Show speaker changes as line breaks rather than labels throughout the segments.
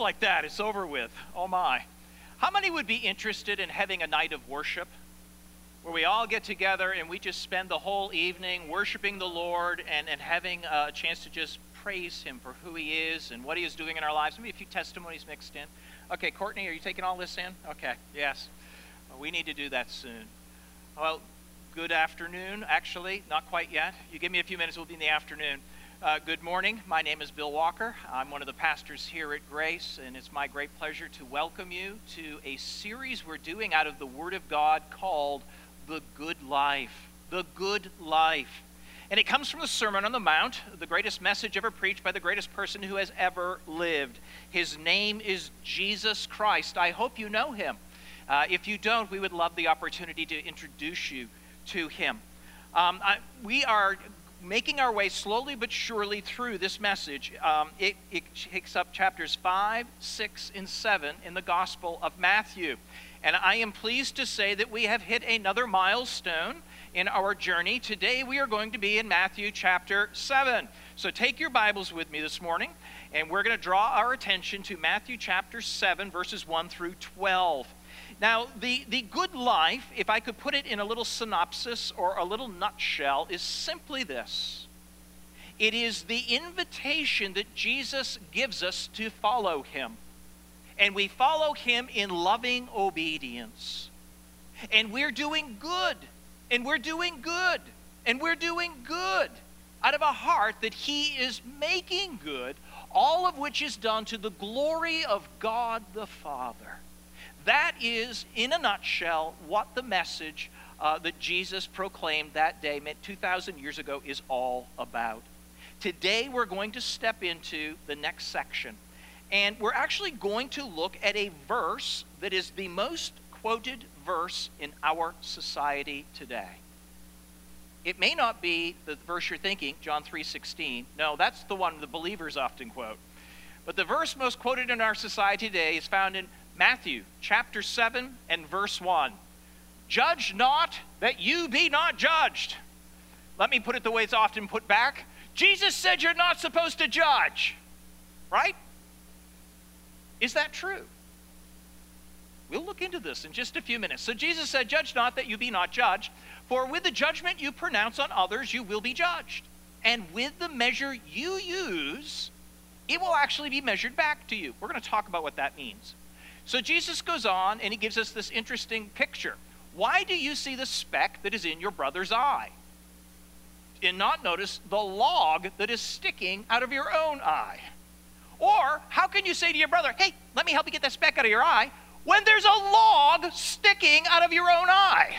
like that, it's over with. Oh my. How many would be interested in having a night of worship where we all get together and we just spend the whole evening worshiping the Lord and, and having a chance to just praise Him for who He is and what He is doing in our lives? Maybe a few testimonies mixed in. Okay, Courtney, are you taking all this in? Okay, yes. We need to do that soon. Well, good afternoon, actually, not quite yet. You give me a few minutes, we'll be in the afternoon. Uh, good morning. My name is Bill Walker. I'm one of the pastors here at Grace, and it's my great pleasure to welcome you to a series we're doing out of the Word of God called The Good Life. The Good Life. And it comes from the Sermon on the Mount, the greatest message ever preached by the greatest person who has ever lived. His name is Jesus Christ. I hope you know him. Uh, if you don't, we would love the opportunity to introduce you to him. Um, I, we are making our way slowly but surely through this message. Um, it, it takes up chapters 5, 6, and 7 in the Gospel of Matthew. And I am pleased to say that we have hit another milestone in our journey. Today we are going to be in Matthew chapter 7. So take your Bibles with me this morning, and we're going to draw our attention to Matthew chapter 7, verses 1 through 12. Now, the, the good life, if I could put it in a little synopsis or a little nutshell, is simply this it is the invitation that Jesus gives us to follow him. And we follow him in loving obedience. And we're doing good. And we're doing good. And we're doing good out of a heart that he is making good, all of which is done to the glory of God the Father. That is, in a nutshell, what the message uh, that Jesus proclaimed that day, 2,000 years ago, is all about. Today, we're going to step into the next section. And we're actually going to look at a verse that is the most quoted verse in our society today. It may not be the verse you're thinking, John 3:16. No, that's the one the believers often quote. But the verse most quoted in our society today is found in Matthew chapter 7 and verse 1. Judge not that you be not judged. Let me put it the way it's often put back. Jesus said you're not supposed to judge, right? Is that true? We'll look into this in just a few minutes. So Jesus said, Judge not that you be not judged, for with the judgment you pronounce on others, you will be judged. And with the measure you use, it will actually be measured back to you. We're going to talk about what that means. So Jesus goes on and he gives us this interesting picture. Why do you see the speck that is in your brother's eye? And not notice the log that is sticking out of your own eye? Or how can you say to your brother, hey, let me help you get that speck out of your eye, when there's a log sticking out of your own eye?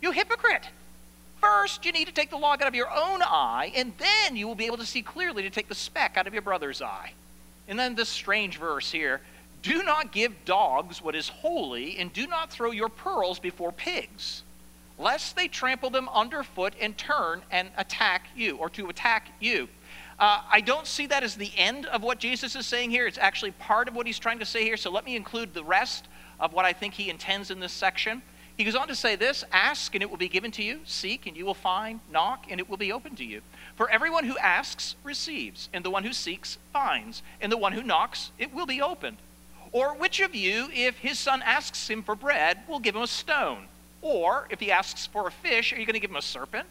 You hypocrite. First, you need to take the log out of your own eye, and then you will be able to see clearly to take the speck out of your brother's eye. And then this strange verse here do not give dogs what is holy, and do not throw your pearls before pigs, lest they trample them underfoot and turn and attack you, or to attack you. Uh, I don't see that as the end of what Jesus is saying here. It's actually part of what he's trying to say here. So let me include the rest of what I think he intends in this section. He goes on to say this Ask, and it will be given to you. Seek, and you will find. Knock, and it will be open to you. For everyone who asks receives, and the one who seeks finds, and the one who knocks, it will be opened. Or which of you, if his son asks him for bread, will give him a stone? Or if he asks for a fish, are you going to give him a serpent?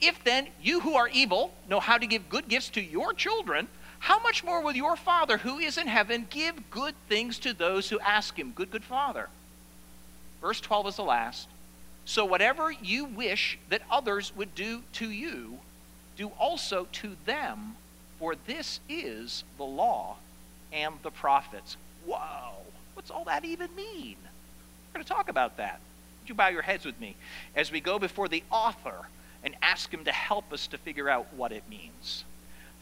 If then you who are evil know how to give good gifts to your children, how much more will your Father who is in heaven give good things to those who ask him? Good, good Father. Verse 12 is the last. So whatever you wish that others would do to you, do also to them, for this is the law and the prophets. Whoa, what's all that even mean? We're going to talk about that. Would you bow your heads with me as we go before the author and ask him to help us to figure out what it means?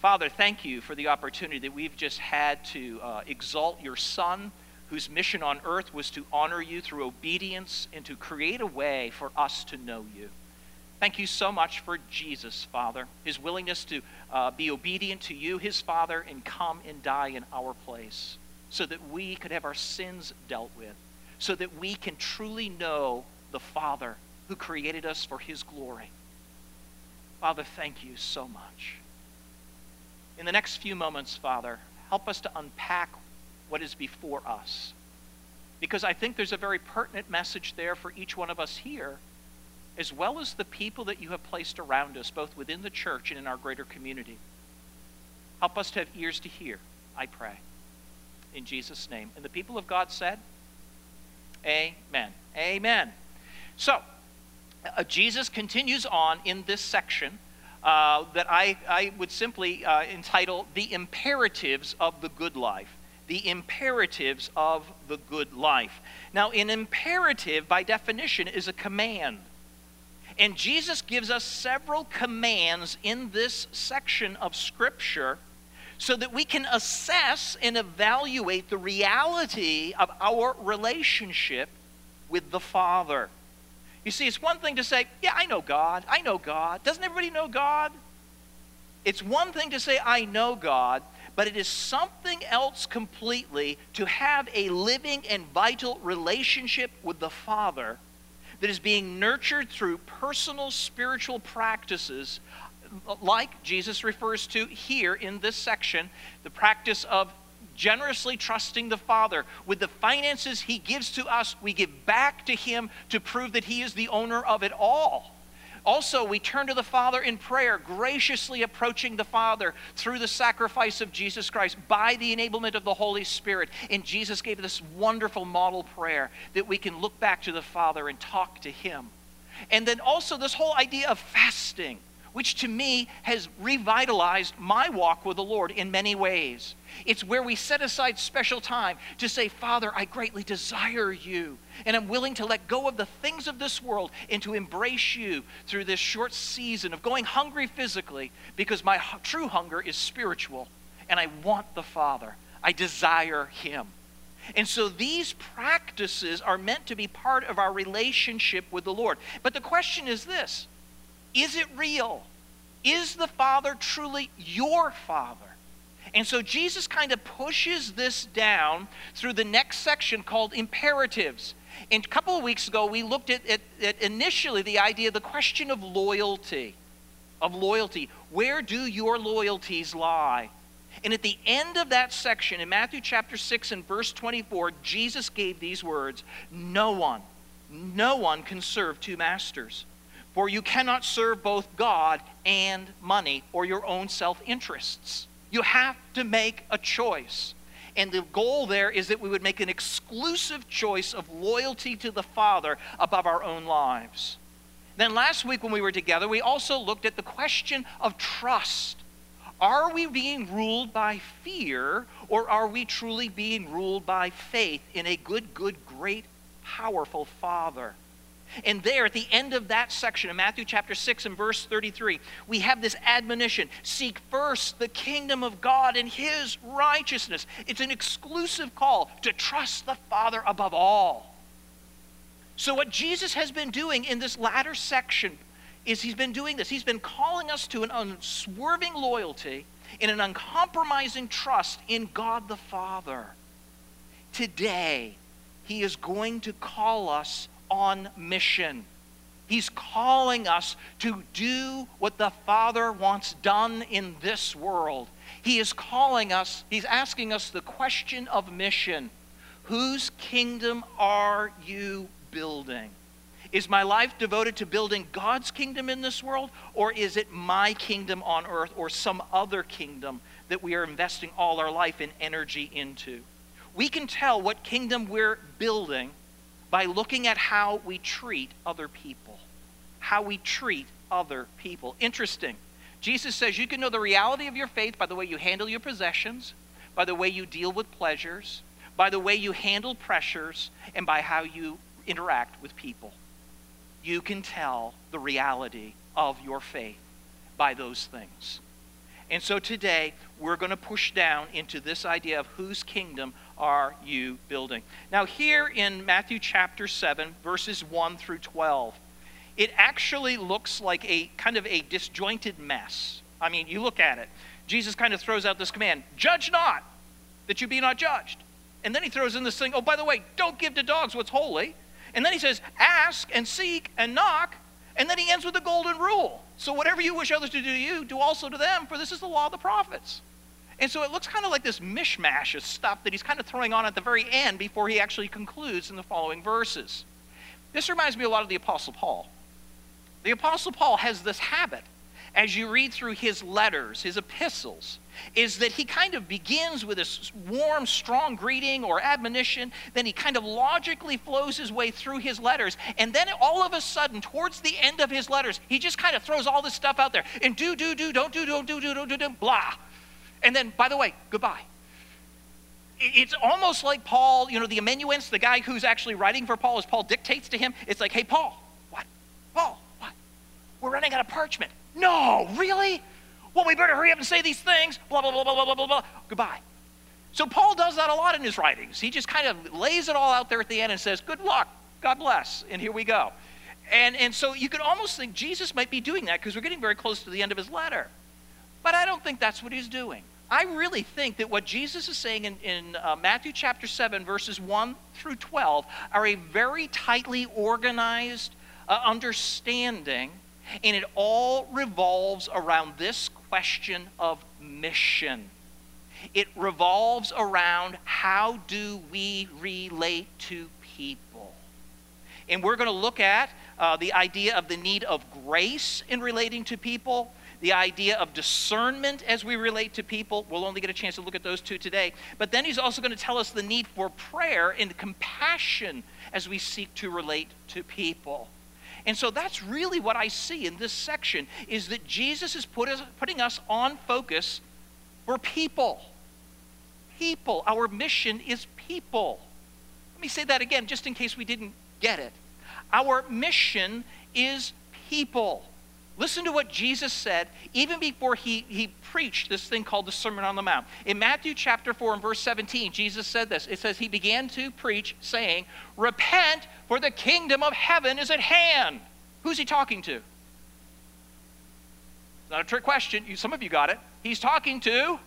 Father, thank you for the opportunity that we've just had to uh, exalt your Son, whose mission on earth was to honor you through obedience and to create a way for us to know you. Thank you so much for Jesus, Father, his willingness to uh, be obedient to you, his Father, and come and die in our place so that we could have our sins dealt with, so that we can truly know the Father who created us for his glory. Father, thank you so much. In the next few moments, Father, help us to unpack what is before us. Because I think there's a very pertinent message there for each one of us here, as well as the people that you have placed around us, both within the church and in our greater community. Help us to have ears to hear, I pray. In Jesus' name. And the people of God said, Amen. Amen. So, uh, Jesus continues on in this section uh, that I, I would simply uh, entitle The Imperatives of the Good Life. The imperatives of the good life. Now, an imperative, by definition, is a command. And Jesus gives us several commands in this section of Scripture so that we can assess and evaluate the reality of our relationship with the Father. You see, it's one thing to say, Yeah, I know God. I know God. Doesn't everybody know God? It's one thing to say, I know God, but it is something else completely to have a living and vital relationship with the Father that is being nurtured through personal spiritual practices, like Jesus refers to here in this section the practice of generously trusting the Father. With the finances He gives to us, we give back to Him to prove that He is the owner of it all. Also, we turn to the Father in prayer, graciously approaching the Father through the sacrifice of Jesus Christ by the enablement of the Holy Spirit. And Jesus gave this wonderful model prayer that we can look back to the Father and talk to Him. And then also, this whole idea of fasting which to me has revitalized my walk with the Lord in many ways. It's where we set aside special time to say, Father, I greatly desire you, and I'm willing to let go of the things of this world and to embrace you through this short season of going hungry physically because my true hunger is spiritual, and I want the Father. I desire Him. And so these practices are meant to be part of our relationship with the Lord. But the question is this is it real? Is the Father truly your Father? And so Jesus kind of pushes this down through the next section called imperatives. And a couple of weeks ago, we looked at, at, at initially the idea, the question of loyalty. Of loyalty. Where do your loyalties lie? And at the end of that section, in Matthew chapter 6 and verse 24, Jesus gave these words No one, no one can serve two masters. For you cannot serve both God and money or your own self interests. You have to make a choice. And the goal there is that we would make an exclusive choice of loyalty to the Father above our own lives. Then last week when we were together, we also looked at the question of trust. Are we being ruled by fear or are we truly being ruled by faith in a good, good, great, powerful Father? And there, at the end of that section in Matthew chapter 6 and verse 33, we have this admonition seek first the kingdom of God and his righteousness. It's an exclusive call to trust the Father above all. So, what Jesus has been doing in this latter section is he's been doing this. He's been calling us to an unswerving loyalty and an uncompromising trust in God the Father. Today, he is going to call us on mission. He's calling us to do what the Father wants done in this world. He is calling us, He's asking us the question of mission Whose kingdom are you building? Is my life devoted to building God's kingdom in this world, or is it my kingdom on earth or some other kingdom that we are investing all our life and energy into? We can tell what kingdom we're building by looking at how we treat other people. How we treat other people. Interesting. Jesus says you can know the reality of your faith by the way you handle your possessions, by the way you deal with pleasures, by the way you handle pressures, and by how you interact with people. You can tell the reality of your faith by those things. And so today, we're going to push down into this idea of whose kingdom are you building? Now, here in Matthew chapter 7, verses 1 through 12, it actually looks like a kind of a disjointed mess. I mean, you look at it. Jesus kind of throws out this command judge not, that you be not judged. And then he throws in this thing oh, by the way, don't give to dogs what's holy. And then he says, ask and seek and knock. And then he ends with the golden rule. So whatever you wish others to do to you, do also to them, for this is the law of the prophets. And so it looks kind of like this mishmash of stuff that he's kind of throwing on at the very end before he actually concludes in the following verses. This reminds me a lot of the Apostle Paul. The Apostle Paul has this habit as you read through his letters, his epistles, is that he kind of begins with this warm, strong greeting or admonition. Then he kind of logically flows his way through his letters. And then all of a sudden, towards the end of his letters, he just kind of throws all this stuff out there. And do, do, do, don't do, don't do, do, don't do, do, blah. And then, by the way, goodbye. It's almost like Paul, you know, the amanuensis, the guy who's actually writing for Paul, as Paul dictates to him, it's like, hey, Paul, what? Paul? We're running out of parchment. No, really? Well, we better hurry up and say these things. Blah, blah, blah, blah, blah, blah, blah. Goodbye. So Paul does that a lot in his writings. He just kind of lays it all out there at the end and says, Good luck. God bless. And here we go. And, and so you could almost think Jesus might be doing that because we're getting very close to the end of his letter. But I don't think that's what he's doing. I really think that what Jesus is saying in, in uh, Matthew chapter 7, verses 1 through 12, are a very tightly organized uh, understanding and it all revolves around this question of mission. It revolves around how do we relate to people. And we're going to look at uh, the idea of the need of grace in relating to people, the idea of discernment as we relate to people. We'll only get a chance to look at those two today. But then he's also going to tell us the need for prayer and compassion as we seek to relate to people. And so that's really what I see in this section is that Jesus is put us, putting us on focus for people. People. Our mission is people. Let me say that again just in case we didn't get it. Our mission is people. Listen to what Jesus said even before he, he preached this thing called the Sermon on the Mount. In Matthew chapter 4 and verse 17, Jesus said this. It says, He began to preach, saying, Repent, for the kingdom of heaven is at hand. Who's he talking to? It's not a trick question. some of you got it. He's talking to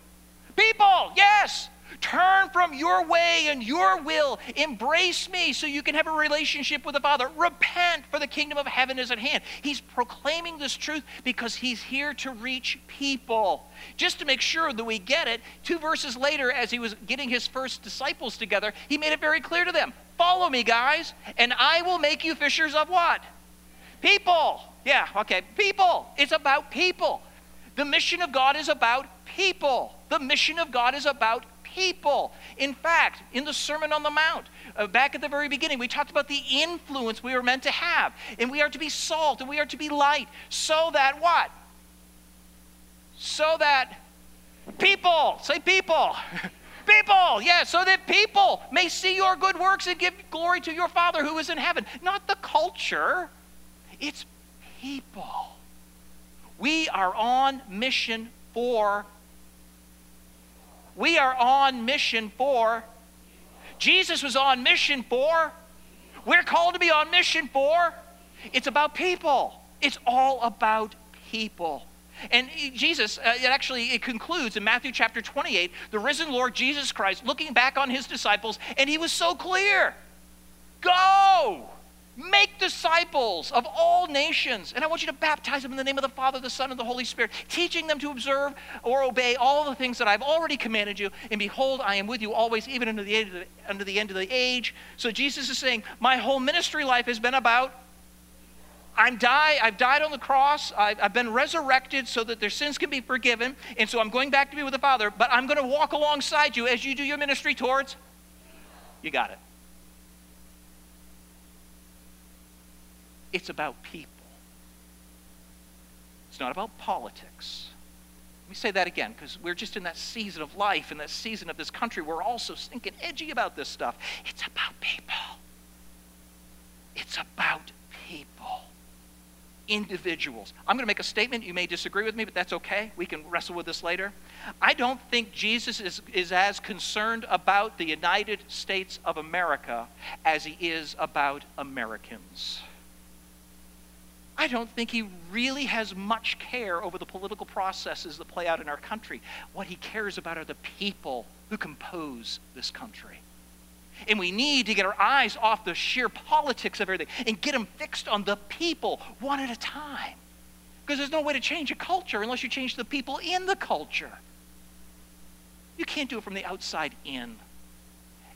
people, yes. Turn from your way and your will. Embrace me so you can have a relationship with the Father. Repent, for the kingdom of heaven is at hand. He's proclaiming this truth because he's here to reach people. Just to make sure that we get it, two verses later, as he was getting his first disciples together, he made it very clear to them Follow me, guys, and I will make you fishers of what? People. Yeah, okay. People. It's about people. The mission of God is about people. The mission of God is about people. In fact, in the Sermon on the Mount, uh, back at the very beginning, we talked about the influence we were meant to have. And we are to be salt and we are to be light. So that what? So that people, say people. people, yeah, so that people may see your good works and give glory to your Father who is in heaven. Not the culture, it's people. We are on mission for we are on mission for. Jesus was on mission for. We're called to be on mission for. It's about people. It's all about people. And Jesus, uh, it actually it concludes in Matthew chapter 28, the risen Lord Jesus Christ looking back on his disciples, and he was so clear. Go! Make disciples of all nations. And I want you to baptize them in the name of the Father, the Son, and the Holy Spirit, teaching them to observe or obey all the things that I've already commanded you. And behold, I am with you always, even unto the, the, the end of the age. So Jesus is saying, My whole ministry life has been about I'm die, I've died on the cross. I've, I've, been resurrected so that their sins can be forgiven. And so I'm going back to be with the Father, but I'm going to walk alongside you as you do your ministry towards. You got it. It's about people. It's not about politics. Let me say that again, because we're just in that season of life, in that season of this country, we're all so stinking edgy about this stuff. It's about people. It's about people. Individuals. I'm going to make a statement. You may disagree with me, but that's okay. We can wrestle with this later. I don't think Jesus is, is as concerned about the United States of America as he is about Americans. I don't think he really has much care over the political processes that play out in our country. What he cares about are the people who compose this country. And we need to get our eyes off the sheer politics of everything and get them fixed on the people one at a time. Because there's no way to change a culture unless you change the people in the culture. You can't do it from the outside in.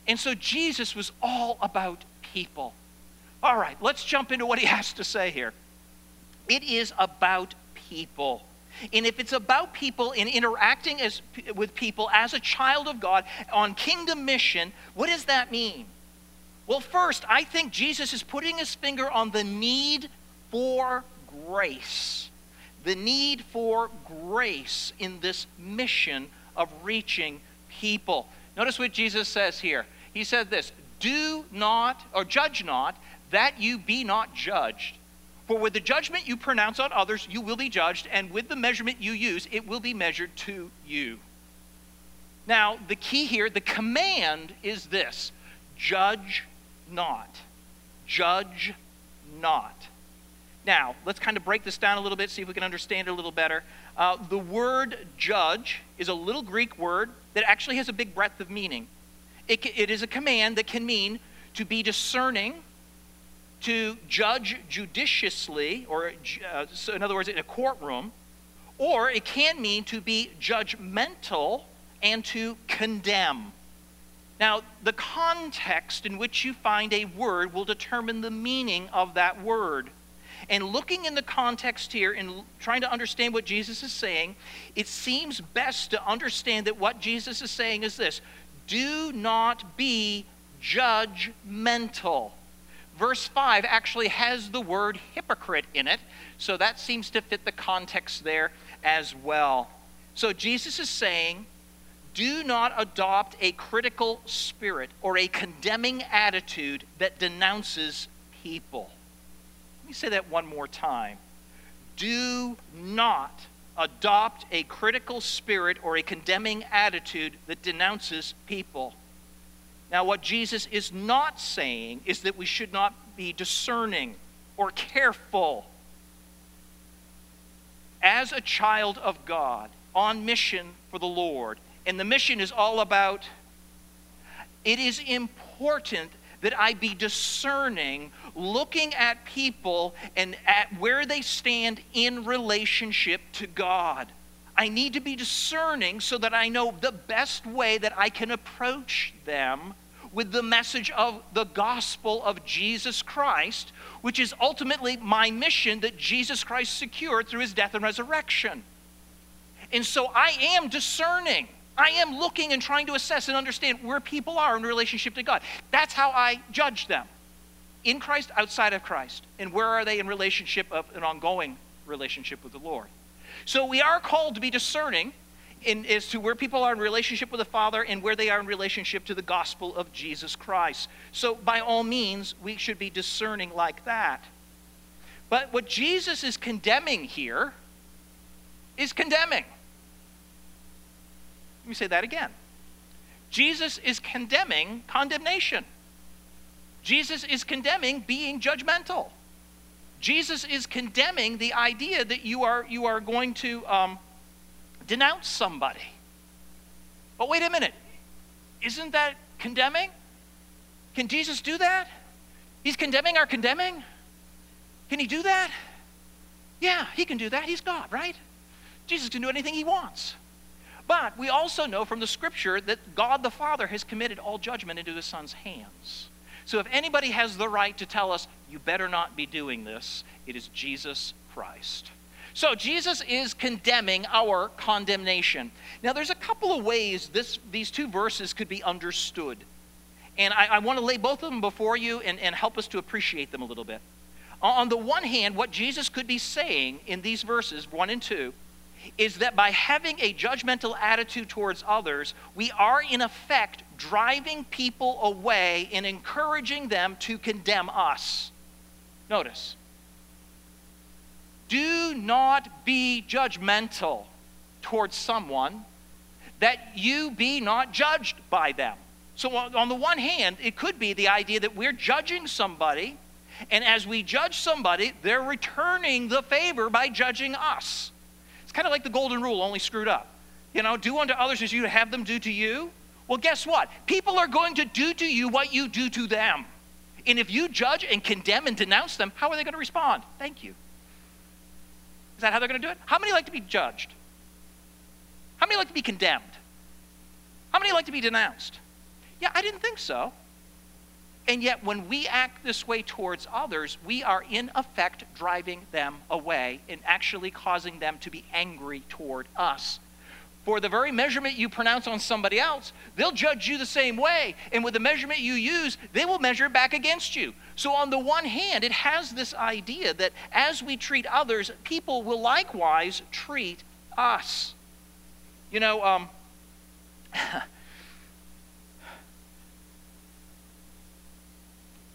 And so Jesus was all about people. All right, let's jump into what he has to say here. It is about people. And if it's about people and interacting as, with people as a child of God on kingdom mission, what does that mean? Well, first, I think Jesus is putting his finger on the need for grace. The need for grace in this mission of reaching people. Notice what Jesus says here. He said this Do not, or judge not, that you be not judged. For with the judgment you pronounce on others, you will be judged, and with the measurement you use, it will be measured to you. Now, the key here, the command is this judge not. Judge not. Now, let's kind of break this down a little bit, see if we can understand it a little better. Uh, the word judge is a little Greek word that actually has a big breadth of meaning. It, it is a command that can mean to be discerning, to judge judiciously, or uh, so in other words, in a courtroom, or it can mean to be judgmental and to condemn. Now, the context in which you find a word will determine the meaning of that word. And looking in the context here and trying to understand what Jesus is saying, it seems best to understand that what Jesus is saying is this do not be judgmental. Verse 5 actually has the word hypocrite in it, so that seems to fit the context there as well. So Jesus is saying, do not adopt a critical spirit or a condemning attitude that denounces people. Let me say that one more time. Do not adopt a critical spirit or a condemning attitude that denounces people. Now, what Jesus is not saying is that we should not be discerning or careful. As a child of God, on mission for the Lord, and the mission is all about it is important that I be discerning, looking at people and at where they stand in relationship to God. I need to be discerning so that I know the best way that I can approach them with the message of the gospel of Jesus Christ, which is ultimately my mission that Jesus Christ secured through his death and resurrection. And so I am discerning. I am looking and trying to assess and understand where people are in relationship to God. That's how I judge them. In Christ, outside of Christ. And where are they in relationship of an ongoing relationship with the Lord? So we are called to be discerning in, as to where people are in relationship with the Father and where they are in relationship to the gospel of Jesus Christ. So by all means, we should be discerning like that. But what Jesus is condemning here is condemning. Let me say that again. Jesus is condemning condemnation. Jesus is condemning being judgmental. Jesus is condemning the idea that you are, you are going to um, denounce somebody. But wait a minute. Isn't that condemning? Can Jesus do that? He's condemning our condemning? Can he do that? Yeah, he can do that. He's God, right? Jesus can do anything he wants. But we also know from the scripture that God the Father has committed all judgment into his Son's hands. So if anybody has the right to tell us, you better not be doing this, it is Jesus Christ. So Jesus is condemning our condemnation. Now, there's a couple of ways this, these two verses could be understood. And I, I want to lay both of them before you and, and help us to appreciate them a little bit. On the one hand, what Jesus could be saying in these verses, 1 and 2, is that by having a judgmental attitude towards others, we are in effect driving people away and encouraging them to condemn us. Notice, do not be judgmental towards someone that you be not judged by them. So, on the one hand, it could be the idea that we're judging somebody, and as we judge somebody, they're returning the favor by judging us. Kind of like the golden rule, only screwed up. You know, do unto others as you have them do to you. Well, guess what? People are going to do to you what you do to them. And if you judge and condemn and denounce them, how are they going to respond? Thank you. Is that how they're going to do it? How many like to be judged? How many like to be condemned? How many like to be denounced? Yeah, I didn't think so. And yet, when we act this way towards others, we are in effect driving them away and actually causing them to be angry toward us. For the very measurement you pronounce on somebody else, they'll judge you the same way. And with the measurement you use, they will measure back against you. So, on the one hand, it has this idea that as we treat others, people will likewise treat us. You know, um,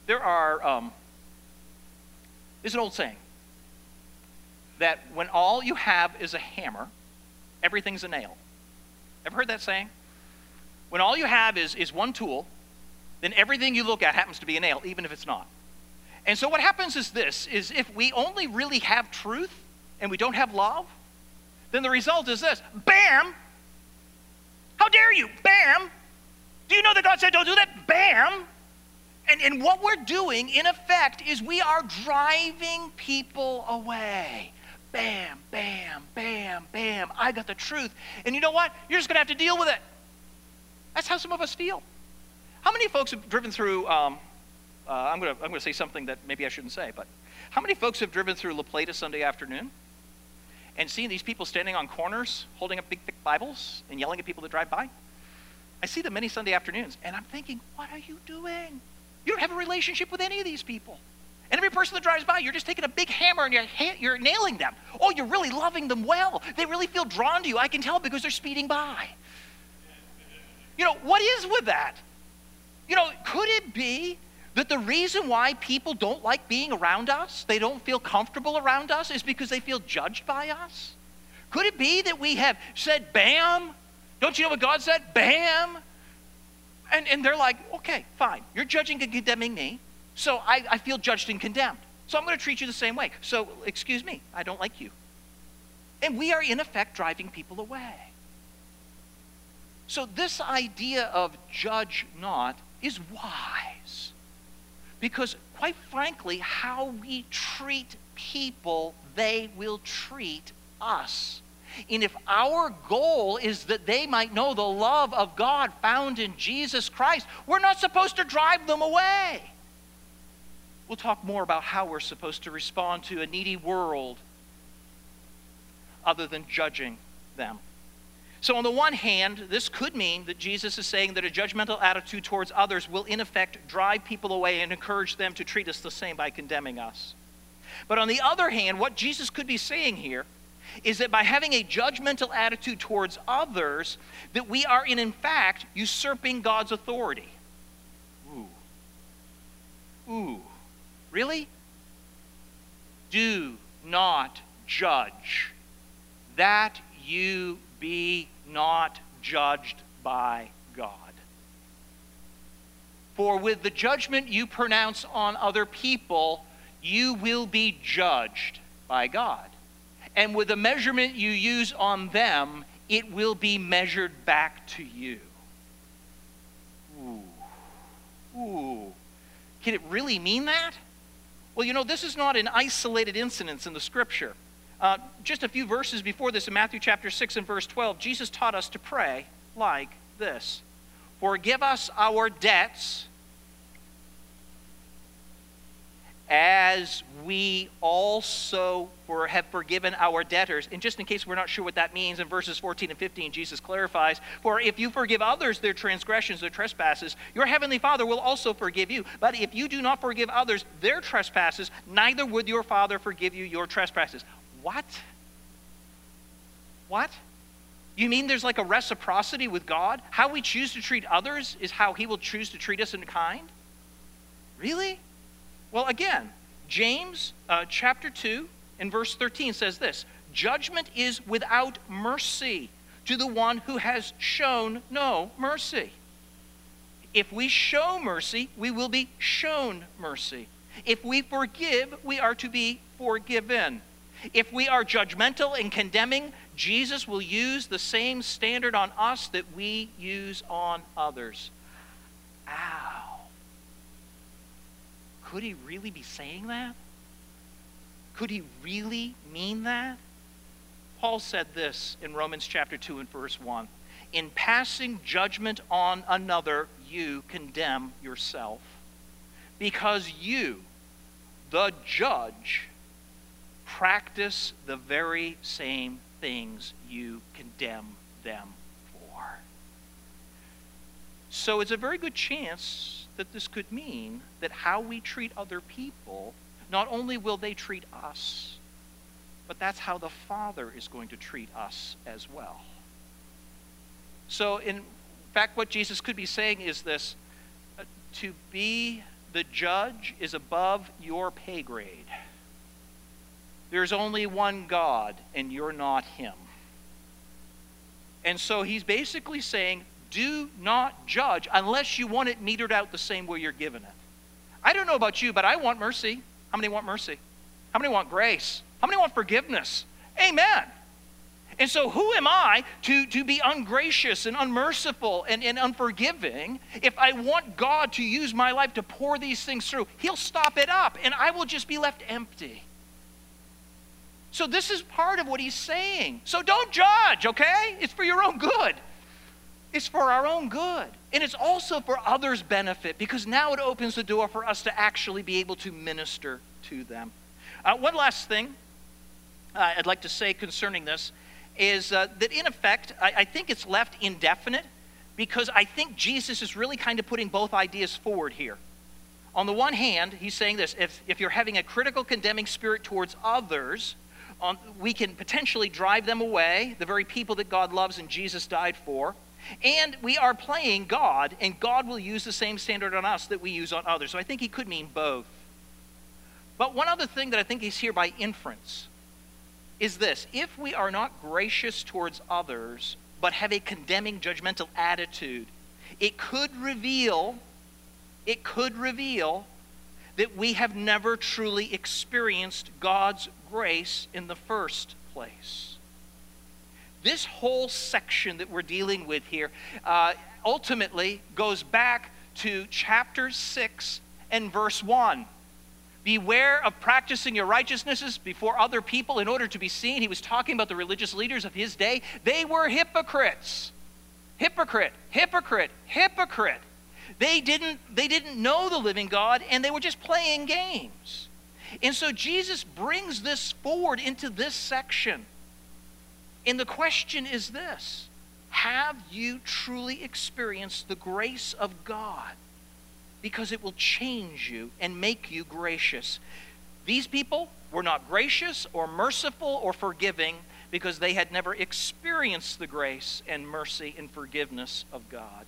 there are, um, there's an old saying that when all you have is a hammer, everything's a nail. Ever heard that saying? When all you have is, is one tool, then everything you look at happens to be a nail, even if it's not. And so what happens is this, is if we only really have truth and we don't have love, then the result is this, bam, how dare you, bam, do you know that God said don't do that? Bam, and, and what we're doing, in effect, is we are driving people away. Bam, bam, bam, bam. I got the truth. And you know what? You're just going to have to deal with it. That's how some of us feel. How many folks have driven through? Um, uh, I'm going to I'm to say something that maybe I shouldn't say, but how many folks have driven through La Plata Sunday afternoon and seen these people standing on corners holding up big, thick Bibles and yelling at people that drive by? I see them many Sunday afternoons, and I'm thinking, what are you doing? You don't have a relationship with any of these people. And every person that drives by, you're just taking a big hammer and you're, you're nailing them. Oh, you're really loving them well. They really feel drawn to you. I can tell because they're speeding by. You know, what is with that? You know, could it be that the reason why people don't like being around us, they don't feel comfortable around us, is because they feel judged by us? Could it be that we have said, bam? Don't you know what God said? Bam! And, and they're like, okay, fine. You're judging and condemning me, so I, I feel judged and condemned. So I'm going to treat you the same way. So, excuse me, I don't like you. And we are, in effect, driving people away. So, this idea of judge not is wise. Because, quite frankly, how we treat people, they will treat us. And if our goal is that they might know the love of God found in Jesus Christ, we're not supposed to drive them away. We'll talk more about how we're supposed to respond to a needy world other than judging them. So, on the one hand, this could mean that Jesus is saying that a judgmental attitude towards others will, in effect, drive people away and encourage them to treat us the same by condemning us. But on the other hand, what Jesus could be saying here is that by having a judgmental attitude towards others, that we are in, in fact usurping God's authority. Ooh. Ooh. Really? Do not judge, that you be not judged by God. For with the judgment you pronounce on other people, you will be judged by God and with the measurement you use on them, it will be measured back to you. Ooh. Ooh. Can it really mean that? Well, you know, this is not an isolated incident in the scripture. Uh, just a few verses before this, in Matthew chapter 6 and verse 12, Jesus taught us to pray like this Forgive us our debts as we also for, have forgiven our debtors. And just in case we're not sure what that means, in verses 14 and 15, Jesus clarifies For if you forgive others their transgressions, their trespasses, your heavenly Father will also forgive you. But if you do not forgive others their trespasses, neither would your Father forgive you your trespasses. What? What? You mean there's like a reciprocity with God? How we choose to treat others is how He will choose to treat us in kind? Really? Well, again, James uh, chapter 2 and verse 13 says this Judgment is without mercy to the one who has shown no mercy. If we show mercy, we will be shown mercy. If we forgive, we are to be forgiven. If we are judgmental and condemning, Jesus will use the same standard on us that we use on others. Ow. Could he really be saying that? Could he really mean that? Paul said this in Romans chapter 2 and verse 1 in passing judgment on another, you condemn yourself. Because you, the judge, practice the very same things you condemn them for. So it's a very good chance that this could mean that how we treat other people, not only will they treat us, but that's how the Father is going to treat us as well. So, in fact, what Jesus could be saying is this uh, to be the judge is above your pay grade. There's only one God, and you're not him. And so he's basically saying, do not judge unless you want it metered out the same way you're given it. I don't know about you, but I want mercy. How many want mercy? How many want grace? How many want forgiveness? Amen. And so, who am I to, to be ungracious and unmerciful and, and unforgiving if I want God to use my life to pour these things through? He'll stop it up, and I will just be left empty. So, this is part of what he's saying. So, don't judge, okay? It's for your own good. It's for our own good. And it's also for others' benefit because now it opens the door for us to actually be able to minister to them. Uh, one last thing uh, I'd like to say concerning this is uh, that, in effect, I, I think it's left indefinite because I think Jesus is really kind of putting both ideas forward here. On the one hand, he's saying this if, if you're having a critical, condemning spirit towards others, um, we can potentially drive them away, the very people that God loves and Jesus died for. And we are playing God, and God will use the same standard on us that we use on others. So I think he could mean both. But one other thing that I think is here by inference is this if we are not gracious towards others, but have a condemning, judgmental attitude, it could reveal, it could reveal that we have never truly experienced God's grace in the first place. This whole section that we're dealing with here uh, ultimately goes back to chapter 6 and verse 1. Beware of practicing your righteousnesses before other people in order to be seen. He was talking about the religious leaders of his day. They were hypocrites. Hypocrite, hypocrite, hypocrite. They didn't, they didn't know the living God and they were just playing games. And so Jesus brings this forward into this section. And the question is this Have you truly experienced the grace of God? because it will change you and make you gracious. These people were not gracious or merciful or forgiving because they had never experienced the grace and mercy and forgiveness of God.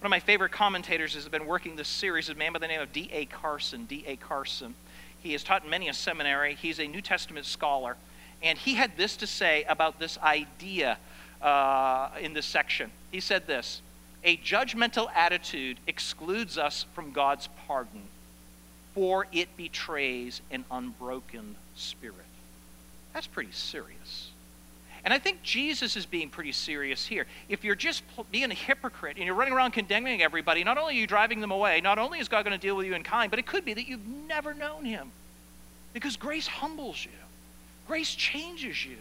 One of my favorite commentators has been working this series, a man by the name of D.A. Carson. D.A. Carson. He has taught in many a seminary. He's a New Testament scholar. And he had this to say about this idea uh, in this section. He said this a judgmental attitude excludes us from God's pardon, for it betrays an unbroken spirit. That's pretty serious. And I think Jesus is being pretty serious here. If you're just being a hypocrite and you're running around condemning everybody, not only are you driving them away, not only is God going to deal with you in kind, but it could be that you've never known Him. Because grace humbles you, grace changes you,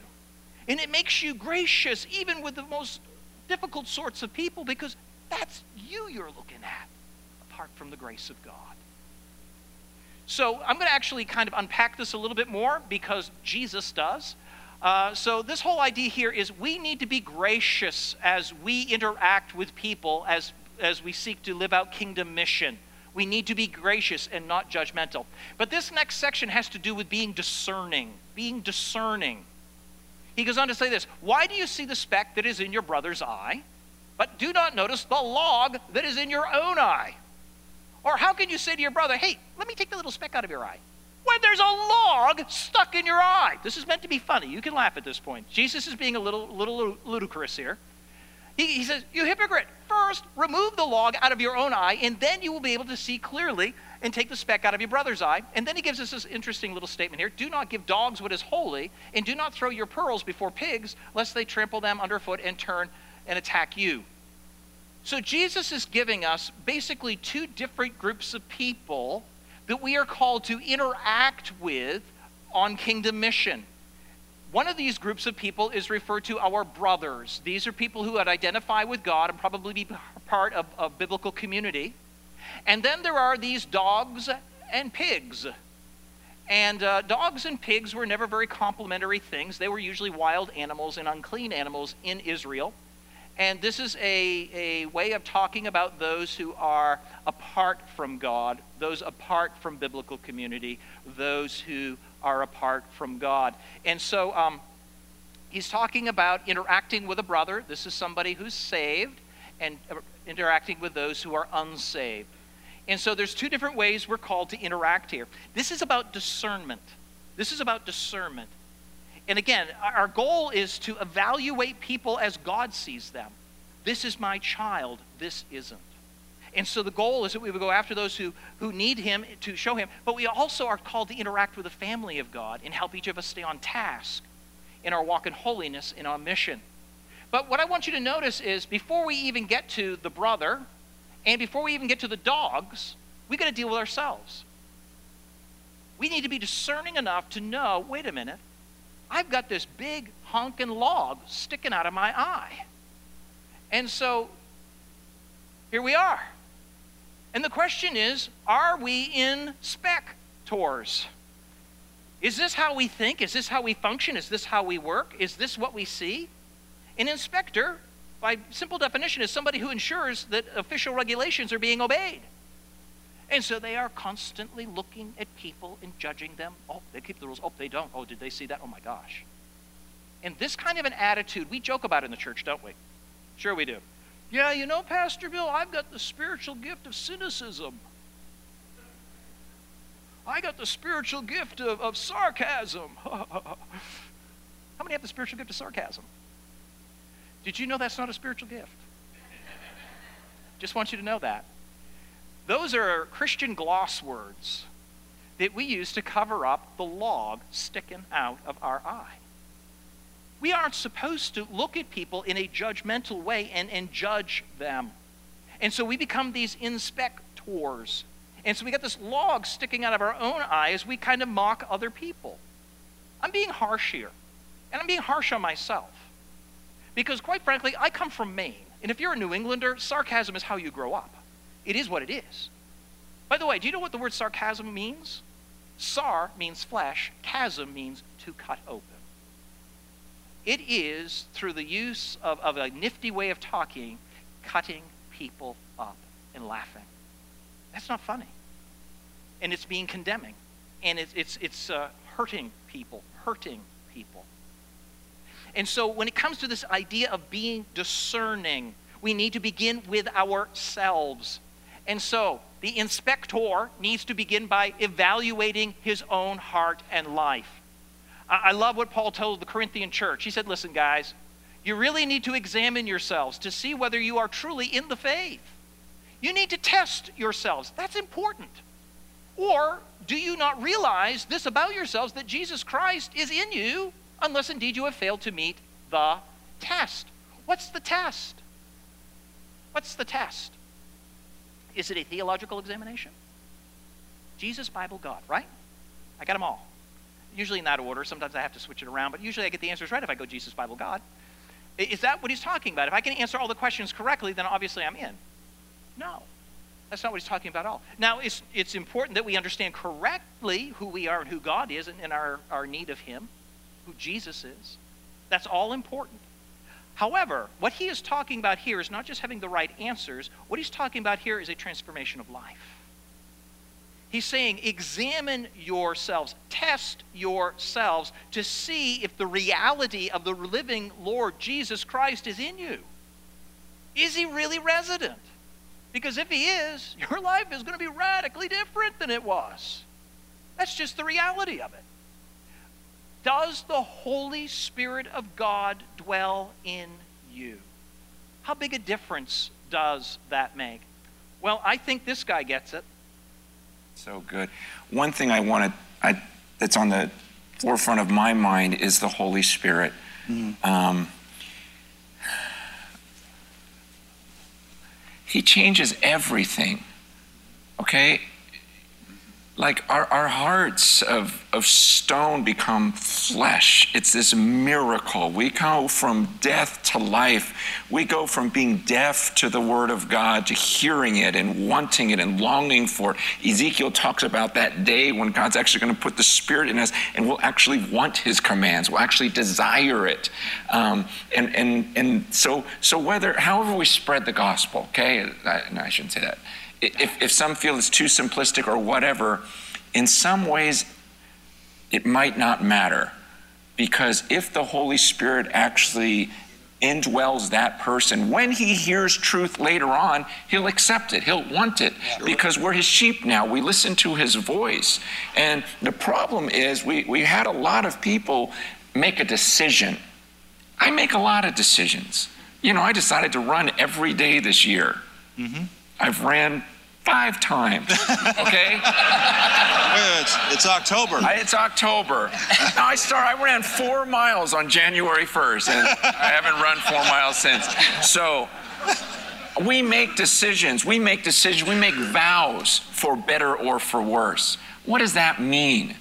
and it makes you gracious even with the most difficult sorts of people because that's you you're looking at, apart from the grace of God. So I'm going to actually kind of unpack this a little bit more because Jesus does. Uh, so this whole idea here is we need to be gracious as we interact with people as as we seek to live out kingdom mission. We need to be gracious and not judgmental. But this next section has to do with being discerning, being discerning. He goes on to say this Why do you see the speck that is in your brother's eye, but do not notice the log that is in your own eye. Or how can you say to your brother, hey, let me take the little speck out of your eye? When there's a log stuck in your eye. This is meant to be funny. You can laugh at this point. Jesus is being a little, little ludicrous here. He, he says, You hypocrite, first remove the log out of your own eye, and then you will be able to see clearly and take the speck out of your brother's eye. And then he gives us this interesting little statement here Do not give dogs what is holy, and do not throw your pearls before pigs, lest they trample them underfoot and turn and attack you. So Jesus is giving us basically two different groups of people that we are called to interact with on kingdom mission. One of these groups of people is referred to our brothers. These are people who would identify with God and probably be part of a biblical community. And then there are these dogs and pigs. And uh, dogs and pigs were never very complimentary things. They were usually wild animals and unclean animals in Israel. And this is a, a way of talking about those who are apart from God, those apart from biblical community, those who are apart from God. And so um, he's talking about interacting with a brother. This is somebody who's saved, and uh, interacting with those who are unsaved. And so there's two different ways we're called to interact here. This is about discernment. This is about discernment. And again, our goal is to evaluate people as God sees them. This is my child, this isn't. And so the goal is that we would go after those who, who need Him to show Him, but we also are called to interact with the family of God and help each of us stay on task in our walk in holiness, in our mission. But what I want you to notice is before we even get to the brother and before we even get to the dogs, we got to deal with ourselves. We need to be discerning enough to know wait a minute, I've got this big honking log sticking out of my eye. And so here we are. And the question is are we inspectors? Is this how we think? Is this how we function? Is this how we work? Is this what we see? An inspector, by simple definition, is somebody who ensures that official regulations are being obeyed. And so they are constantly looking at people and judging them. Oh, they keep the rules. Oh, they don't. Oh, did they see that? Oh my gosh. And this kind of an attitude we joke about in the church, don't we? Sure we do. Yeah, you know, Pastor Bill, I've got the spiritual gift of cynicism. I got the spiritual gift of, of sarcasm. How many have the spiritual gift of sarcasm? Did you know that's not a spiritual gift? Just want you to know that. Those are Christian gloss words that we use to cover up the log sticking out of our eye. We aren't supposed to look at people in a judgmental way and, and judge them. And so we become these inspectors. And so we got this log sticking out of our own eyes. we kind of mock other people. I'm being harsh here. And I'm being harsh on myself. Because quite frankly, I come from Maine. And if you're a New Englander, sarcasm is how you grow up. It is what it is. By the way, do you know what the word sarcasm means? Sar means flesh, chasm means to cut open. It is, through the use of, of a nifty way of talking, cutting people up and laughing. That's not funny. And it's being condemning. And it's, it's, it's uh, hurting people, hurting people. And so when it comes to this idea of being discerning, we need to begin with ourselves. And so the inspector needs to begin by evaluating his own heart and life. I love what Paul told the Corinthian church. He said, Listen, guys, you really need to examine yourselves to see whether you are truly in the faith. You need to test yourselves. That's important. Or do you not realize this about yourselves that Jesus Christ is in you, unless indeed you have failed to meet the test? What's the test? What's the test? Is it a theological examination? Jesus, Bible, God, right? I got them all usually in that order. Sometimes I have to switch it around, but usually I get the answers right if I go Jesus, Bible, God. Is that what he's talking about? If I can answer all the questions correctly, then obviously I'm in. No. That's not what he's talking about at all. Now, it's, it's important that we understand correctly who we are and who God is and, and our, our need of him, who Jesus is. That's all important. However, what he is talking about here is not just having the right answers. What he's talking about here is a transformation of life. He's saying, examine yourselves, test yourselves to see if the reality of the living Lord Jesus Christ is in you. Is he really resident? Because if he is, your life is going to be radically different than it was. That's just the reality of it. Does the Holy Spirit of God dwell in you? How big a difference does that make? Well, I think this guy gets it.
So good. One thing I want to, that's on the forefront of my mind is the Holy Spirit. Mm-hmm. Um, he changes everything. Okay? Like our, our hearts of, of stone become flesh. It's this miracle. We go from death to life. We go from being deaf to the word of God to hearing it and wanting it and longing for it. Ezekiel talks about that day when God's actually going to put the spirit in us and we'll actually want his commands. We'll actually desire it. Um, and, and, and so, so whether, however we spread the gospel, okay, I, no, I shouldn't say that if, if some feel it's too simplistic or whatever, in some ways it might not matter. Because if the Holy Spirit actually indwells that person, when he hears truth later on, he'll accept it, he'll want it, sure. because we're his sheep now. We listen to his voice. And the problem is, we, we had a lot of people make a decision. I make a lot of decisions. You know, I decided to run every day this year. Mm-hmm. I've ran five times. Okay?
it's, it's, October.
I, it's October. Now I start. I ran four miles on January 1st, and I haven't run four miles since. So we make decisions. We make decisions. We make vows for better or for worse. What does that mean?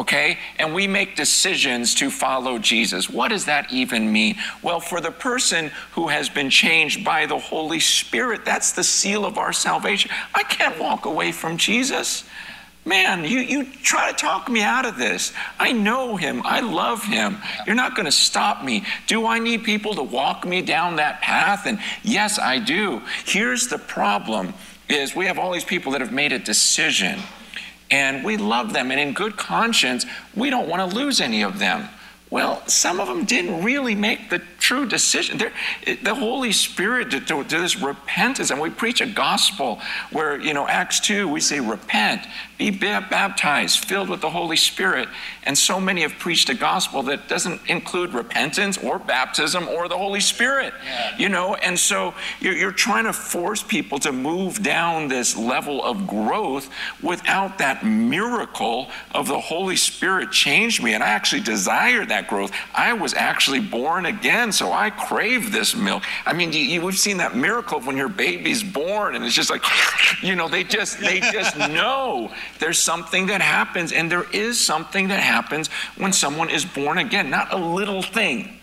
Okay? And we make decisions to follow Jesus. What does that even mean? Well, for the person who has been changed by the Holy Spirit, that's the seal of our salvation. I can't walk away from Jesus. Man, you, you try to talk me out of this. I know him. I love him. You're not going to stop me. Do I need people to walk me down that path? And yes, I do. Here's the problem is we have all these people that have made a decision and we love them. And in good conscience, we don't want to lose any of them. Well, some of them didn't really make the true decision. They're, the Holy Spirit to, to, this repentance, and we preach a gospel where, you know, Acts 2, we say, repent, be baptized, filled with the Holy Spirit. And so many have preached a gospel that doesn't include repentance or baptism or the Holy Spirit, yeah. you know. And so you're, you're trying to force people to move down this level of growth without that miracle of the Holy Spirit changed me. And I actually desire that growth. I was actually born again so I crave this milk. I mean, you, you, we've seen that miracle of when your baby's born, and it's just like, you know, they just they just know there's something that happens, and there is something that happens when someone is born again. Not a little thing.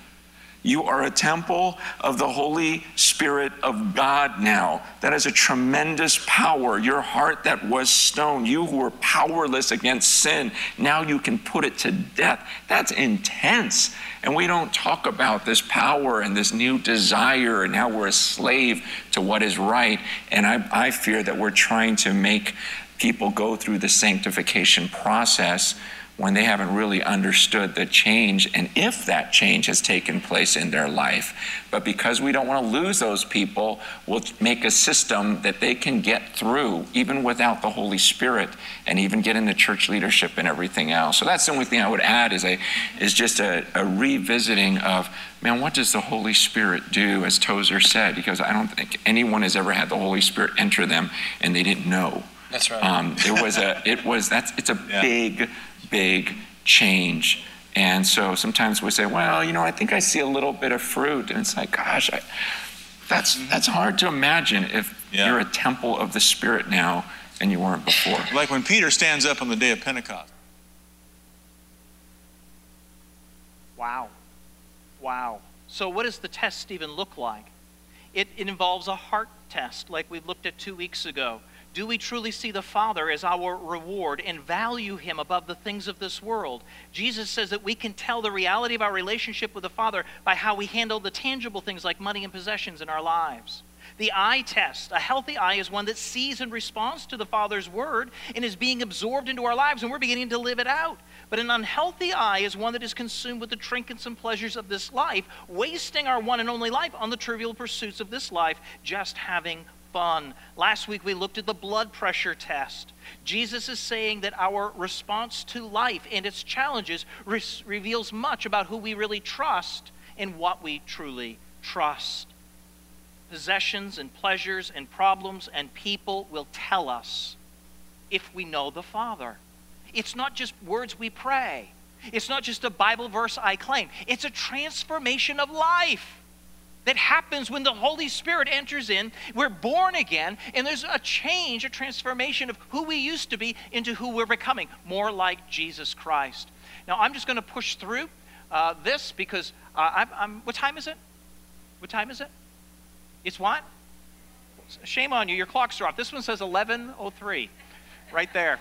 You are a temple of the Holy Spirit of God now. That is a tremendous power. Your heart that was stone, you who were powerless against sin, now you can put it to death. That's intense. And we don't talk about this power and this new desire and how we're a slave to what is right. And I, I fear that we're trying to make people go through the sanctification process when they haven't really understood the change and if that change has taken place in their life. But because we don't want to lose those people, we'll make a system that they can get through even without the Holy Spirit and even get into church leadership and everything else. So that's the only thing I would add is a is just a, a revisiting of man, what does the Holy Spirit do? As Tozer said, because I don't think anyone has ever had the Holy Spirit enter them and they didn't know.
That's right. Um,
it was a it was that's it's a yeah. big big change. And so sometimes we say, well, you know, I think I see a little bit of fruit. And it's like, gosh, I, that's, that's hard to imagine if yeah. you're a temple of the Spirit now and you weren't before.
Like when Peter stands up on the day of Pentecost.
Wow. Wow. So, what does the test even look like? It, it involves a heart test, like we looked at two weeks ago. Do we truly see the Father as our reward and value Him above the things of this world? Jesus says that we can tell the reality of our relationship with the Father by how we handle the tangible things like money and possessions in our lives. The eye test, a healthy eye, is one that sees and responds to the Father's word and is being absorbed into our lives, and we're beginning to live it out. But an unhealthy eye is one that is consumed with the trinkets and pleasures of this life, wasting our one and only life on the trivial pursuits of this life, just having fun. Last week we looked at the blood pressure test. Jesus is saying that our response to life and its challenges re- reveals much about who we really trust and what we truly trust. Possessions and pleasures and problems and people will tell us if we know the Father. It's not just words we pray. It's not just a Bible verse I claim. It's a transformation of life that happens when the Holy Spirit enters in. We're born again, and there's a change, a transformation of who we used to be into who we're becoming, more like Jesus Christ. Now, I'm just going to push through uh, this because uh, I'm, I'm, what time is it? What time is it? It's what? Shame on you, your clocks are off. This one says 11.03, right there.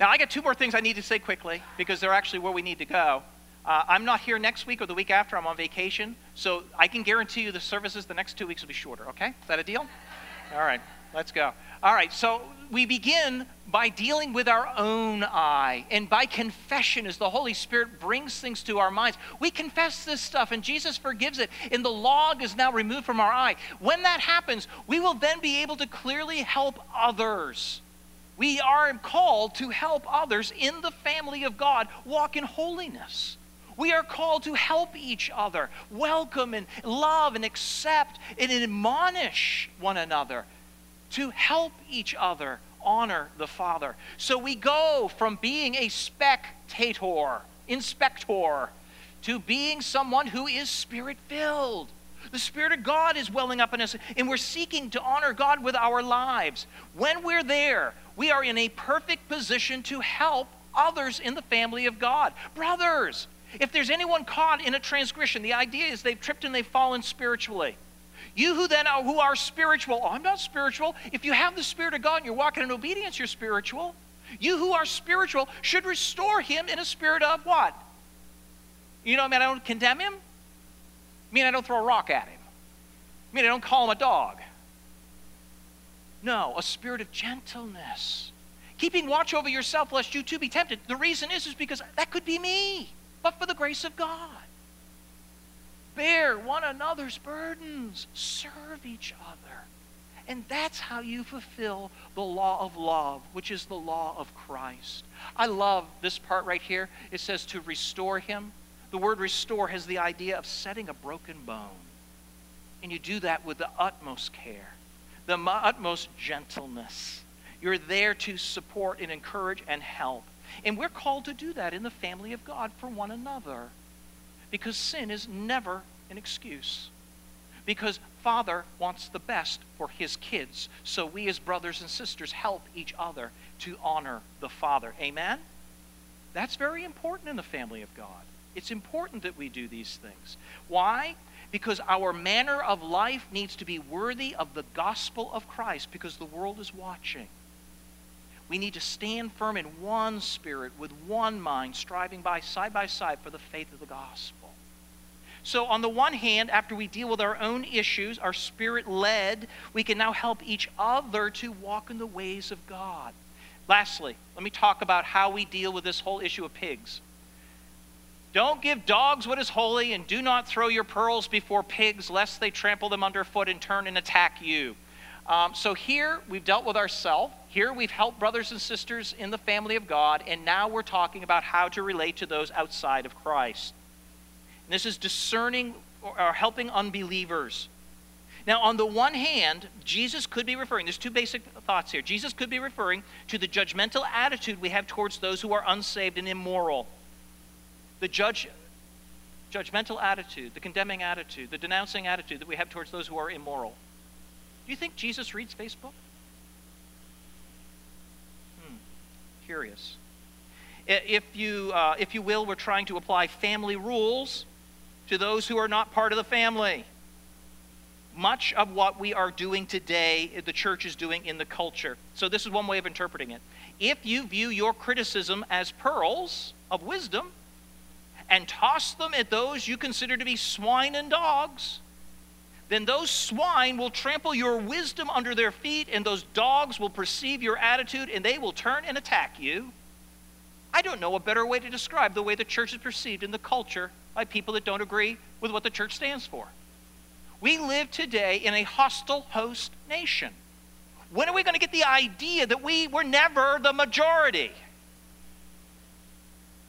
Now, I got two more things I need to say quickly because they're actually where we need to go. Uh, I'm not here next week or the week after. I'm on vacation. So I can guarantee you the services the next two weeks will be shorter, okay? Is that a deal? All right, let's go. All right, so we begin by dealing with our own eye and by confession as the Holy Spirit brings things to our minds. We confess this stuff and Jesus forgives it, and the log is now removed from our eye. When that happens, we will then be able to clearly help others. We are called to help others in the family of God walk in holiness. We are called to help each other, welcome and love and accept and admonish one another, to help each other honor the Father. So we go from being a spectator, inspector, to being someone who is spirit filled. The Spirit of God is welling up in us, and we're seeking to honor God with our lives. When we're there, we are in a perfect position to help others in the family of God. Brothers, if there's anyone caught in a transgression, the idea is they've tripped and they've fallen spiritually. You who then are, who are spiritual, oh, I'm not spiritual. If you have the Spirit of God and you're walking in obedience, you're spiritual. You who are spiritual should restore him in a spirit of what? You know, I mean, I don't condemn him. I mean, I don't throw a rock at him. I mean, I don't call him a dog. No, a spirit of gentleness. Keeping watch over yourself lest you too be tempted. The reason is, is because that could be me but for the grace of God. Bear one another's burdens, serve each other. And that's how you fulfill the law of love, which is the law of Christ. I love this part right here. It says to restore him. The word restore has the idea of setting a broken bone. And you do that with the utmost care, the utmost gentleness. You're there to support and encourage and help. And we're called to do that in the family of God for one another. Because sin is never an excuse. Because Father wants the best for his kids. So we as brothers and sisters help each other to honor the Father. Amen? That's very important in the family of God. It's important that we do these things. Why? Because our manner of life needs to be worthy of the gospel of Christ because the world is watching. We need to stand firm in one spirit, with one mind, striving by side by side for the faith of the gospel. So, on the one hand, after we deal with our own issues, our spirit led, we can now help each other to walk in the ways of God. Lastly, let me talk about how we deal with this whole issue of pigs. Don't give dogs what is holy, and do not throw your pearls before pigs, lest they trample them underfoot and turn and attack you. Um, so here we've dealt with ourselves. Here we've helped brothers and sisters in the family of God, and now we're talking about how to relate to those outside of Christ. And this is discerning or helping unbelievers. Now, on the one hand, Jesus could be referring, there's two basic thoughts here. Jesus could be referring to the judgmental attitude we have towards those who are unsaved and immoral. The judge, judgmental attitude, the condemning attitude, the denouncing attitude that we have towards those who are immoral. Do you think Jesus reads Facebook? Hmm, curious. If you, uh, if you will, we're trying to apply family rules to those who are not part of the family. Much of what we are doing today, the church is doing in the culture. So, this is one way of interpreting it. If you view your criticism as pearls of wisdom and toss them at those you consider to be swine and dogs, then those swine will trample your wisdom under their feet, and those dogs will perceive your attitude, and they will turn and attack you. I don't know a better way to describe the way the church is perceived in the culture by people that don't agree with what the church stands for. We live today in a hostile host nation. When are we going to get the idea that we were never the majority?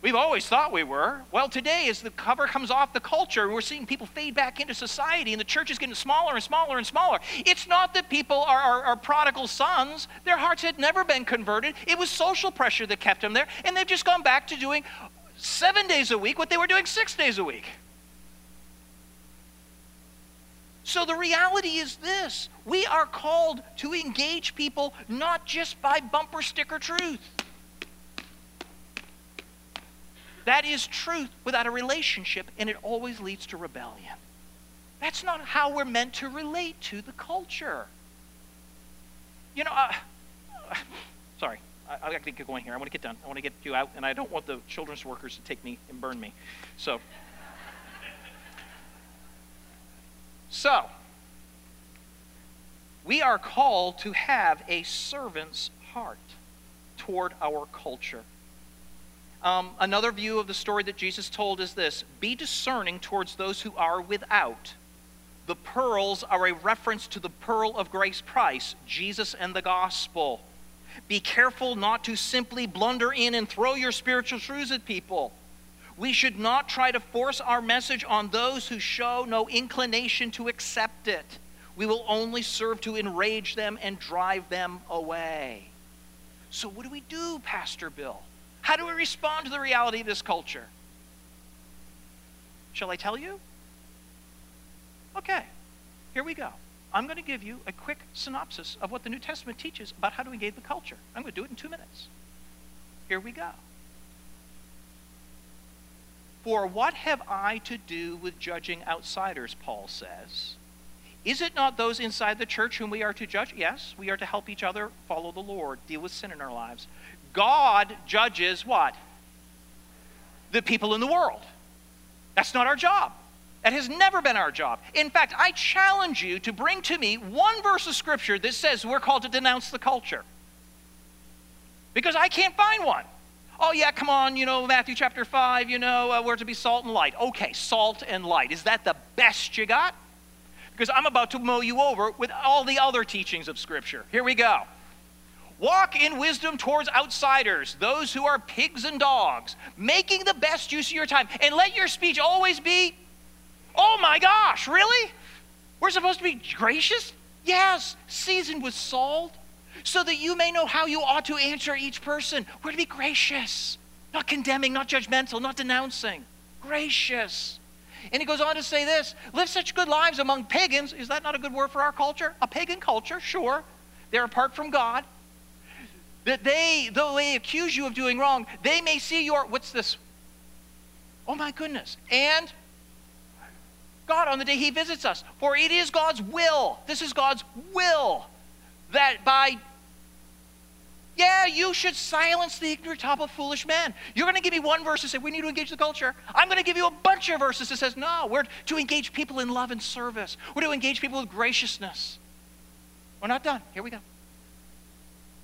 We've always thought we were. Well, today, as the cover comes off the culture, we're seeing people fade back into society, and the church is getting smaller and smaller and smaller. It's not that people are, are, are, prodigal sons, their hearts had never been converted. It was social pressure that kept them there, and they've just gone back to doing seven days a week what they were doing six days a week. So the reality is this we are called to engage people not just by bumper sticker truth. That is truth without a relationship, and it always leads to rebellion. That's not how we're meant to relate to the culture. You know, uh, sorry, I, I got to get going here. I want to get done. I want to get you out, and I don't want the children's workers to take me and burn me. So, so we are called to have a servant's heart toward our culture. Um, another view of the story that Jesus told is this Be discerning towards those who are without. The pearls are a reference to the pearl of grace price, Jesus and the gospel. Be careful not to simply blunder in and throw your spiritual truths at people. We should not try to force our message on those who show no inclination to accept it. We will only serve to enrage them and drive them away. So, what do we do, Pastor Bill? How do we respond to the reality of this culture? Shall I tell you? Okay, here we go. I'm going to give you a quick synopsis of what the New Testament teaches about how to engage the culture. I'm going to do it in two minutes. Here we go. For what have I to do with judging outsiders, Paul says? Is it not those inside the church whom we are to judge? Yes, we are to help each other follow the Lord, deal with sin in our lives. God judges what? The people in the world. That's not our job. That has never been our job. In fact, I challenge you to bring to me one verse of Scripture that says we're called to denounce the culture. Because I can't find one. Oh, yeah, come on, you know, Matthew chapter 5, you know, uh, we're to be salt and light. Okay, salt and light. Is that the best you got? Because I'm about to mow you over with all the other teachings of Scripture. Here we go. Walk in wisdom towards outsiders, those who are pigs and dogs, making the best use of your time. And let your speech always be, oh my gosh, really? We're supposed to be gracious? Yes, seasoned with salt, so that you may know how you ought to answer each person. We're to be gracious, not condemning, not judgmental, not denouncing. Gracious. And he goes on to say this live such good lives among pagans. Is that not a good word for our culture? A pagan culture, sure. They're apart from God that they, though they accuse you of doing wrong, they may see your, what's this? Oh my goodness. And God on the day he visits us. For it is God's will, this is God's will, that by, yeah, you should silence the ignorant top of foolish men. You're going to give me one verse that says we need to engage the culture. I'm going to give you a bunch of verses that says no, we're to engage people in love and service. We're to engage people with graciousness. We're not done. Here we go.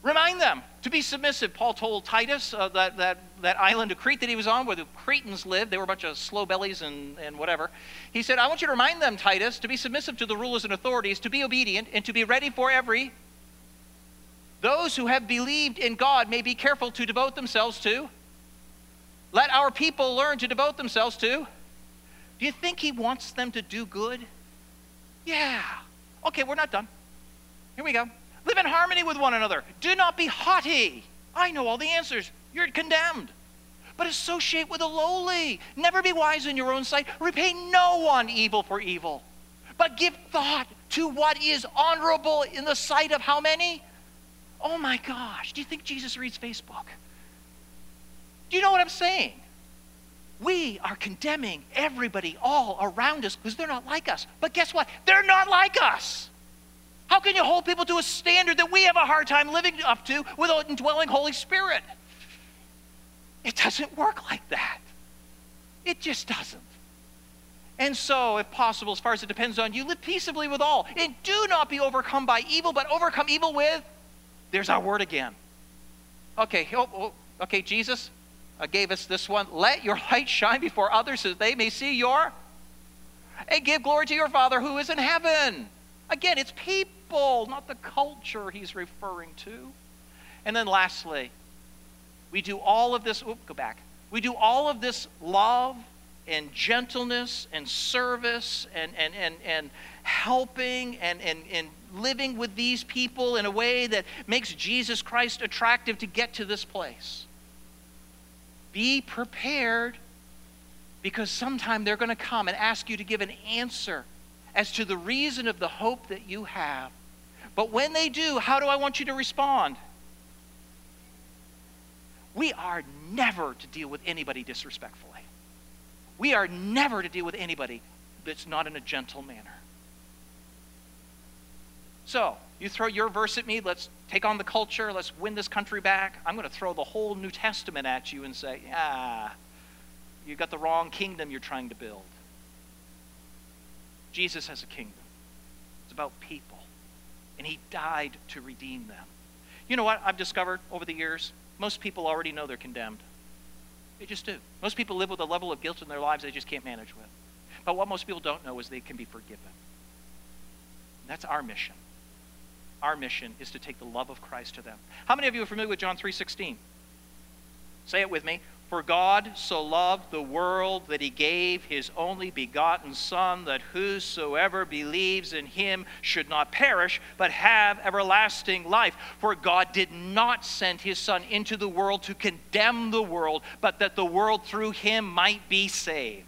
Remind them to be submissive. Paul told Titus, uh, that, that, that island of Crete that he was on, where the Cretans lived, they were a bunch of slow bellies and, and whatever. He said, I want you to remind them, Titus, to be submissive to the rulers and authorities, to be obedient, and to be ready for every. Those who have believed in God may be careful to devote themselves to. Let our people learn to devote themselves to. Do you think he wants them to do good? Yeah. Okay, we're not done. Here we go. Live in harmony with one another. Do not be haughty. I know all the answers. You're condemned. But associate with the lowly. Never be wise in your own sight. Repay no one evil for evil. But give thought to what is honorable in the sight of how many? Oh my gosh. Do you think Jesus reads Facebook? Do you know what I'm saying? We are condemning everybody all around us because they're not like us. But guess what? They're not like us. How can you hold people to a standard that we have a hard time living up to without indwelling Holy Spirit? It doesn't work like that. It just doesn't. And so, if possible, as far as it depends on you, live peaceably with all. And do not be overcome by evil, but overcome evil with. There's our word again. Okay, oh, oh, okay, Jesus uh, gave us this one. Let your light shine before others so that they may see your. And give glory to your Father who is in heaven. Again, it's people people, not the culture he's referring to. And then lastly, we do all of this, oops, go back. We do all of this love and gentleness and service and, and, and, and helping and, and, and living with these people in a way that makes Jesus Christ attractive to get to this place. Be prepared because sometime they're going to come and ask you to give an answer as to the reason of the hope that you have. But when they do, how do I want you to respond? We are never to deal with anybody disrespectfully. We are never to deal with anybody that's not in a gentle manner. So, you throw your verse at me, let's take on the culture, let's win this country back. I'm going to throw the whole New Testament at you and say, ah, you've got the wrong kingdom you're trying to build. Jesus has a kingdom, it's about people, and He died to redeem them. You know what I've discovered over the years? Most people already know they're condemned. They just do. Most people live with a level of guilt in their lives they just can't manage with. But what most people don't know is they can be forgiven. And that's our mission. Our mission is to take the love of Christ to them. How many of you are familiar with John 3:16? Say it with me. For God so loved the world that he gave his only begotten Son, that whosoever believes in him should not perish, but have everlasting life. For God did not send his Son into the world to condemn the world, but that the world through him might be saved.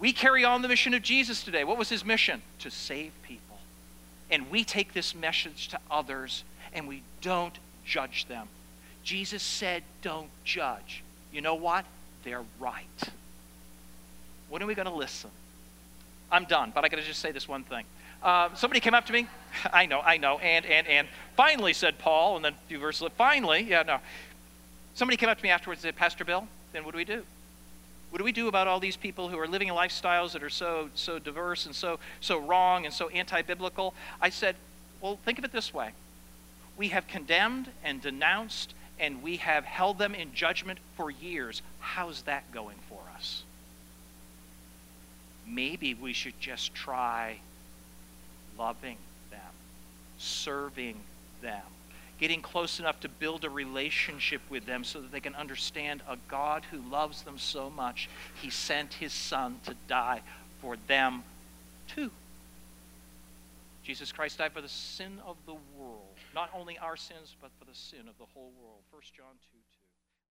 We carry on the mission of Jesus today. What was his mission? To save people. And we take this message to others and we don't judge them. Jesus said, Don't judge. You know what? They're right. When are we going to listen? I'm done, but I got to just say this one thing. Uh, somebody came up to me. I know, I know, and, and, and. Finally, said Paul, and then a few verses. Finally, yeah, no. Somebody came up to me afterwards and said, Pastor Bill, then what do we do? What do we do about all these people who are living lifestyles that are so, so diverse and so, so wrong and so anti biblical? I said, well, think of it this way. We have condemned and denounced and we have held them in judgment for years. How's that going for us? Maybe we should just try loving them, serving them, getting close enough to build a relationship with them so that they can understand a God who loves them so much, he sent his son to die for them too. Jesus Christ died for the sin of the world. Not only our sins, but for the sin of the whole world. 1 John 2.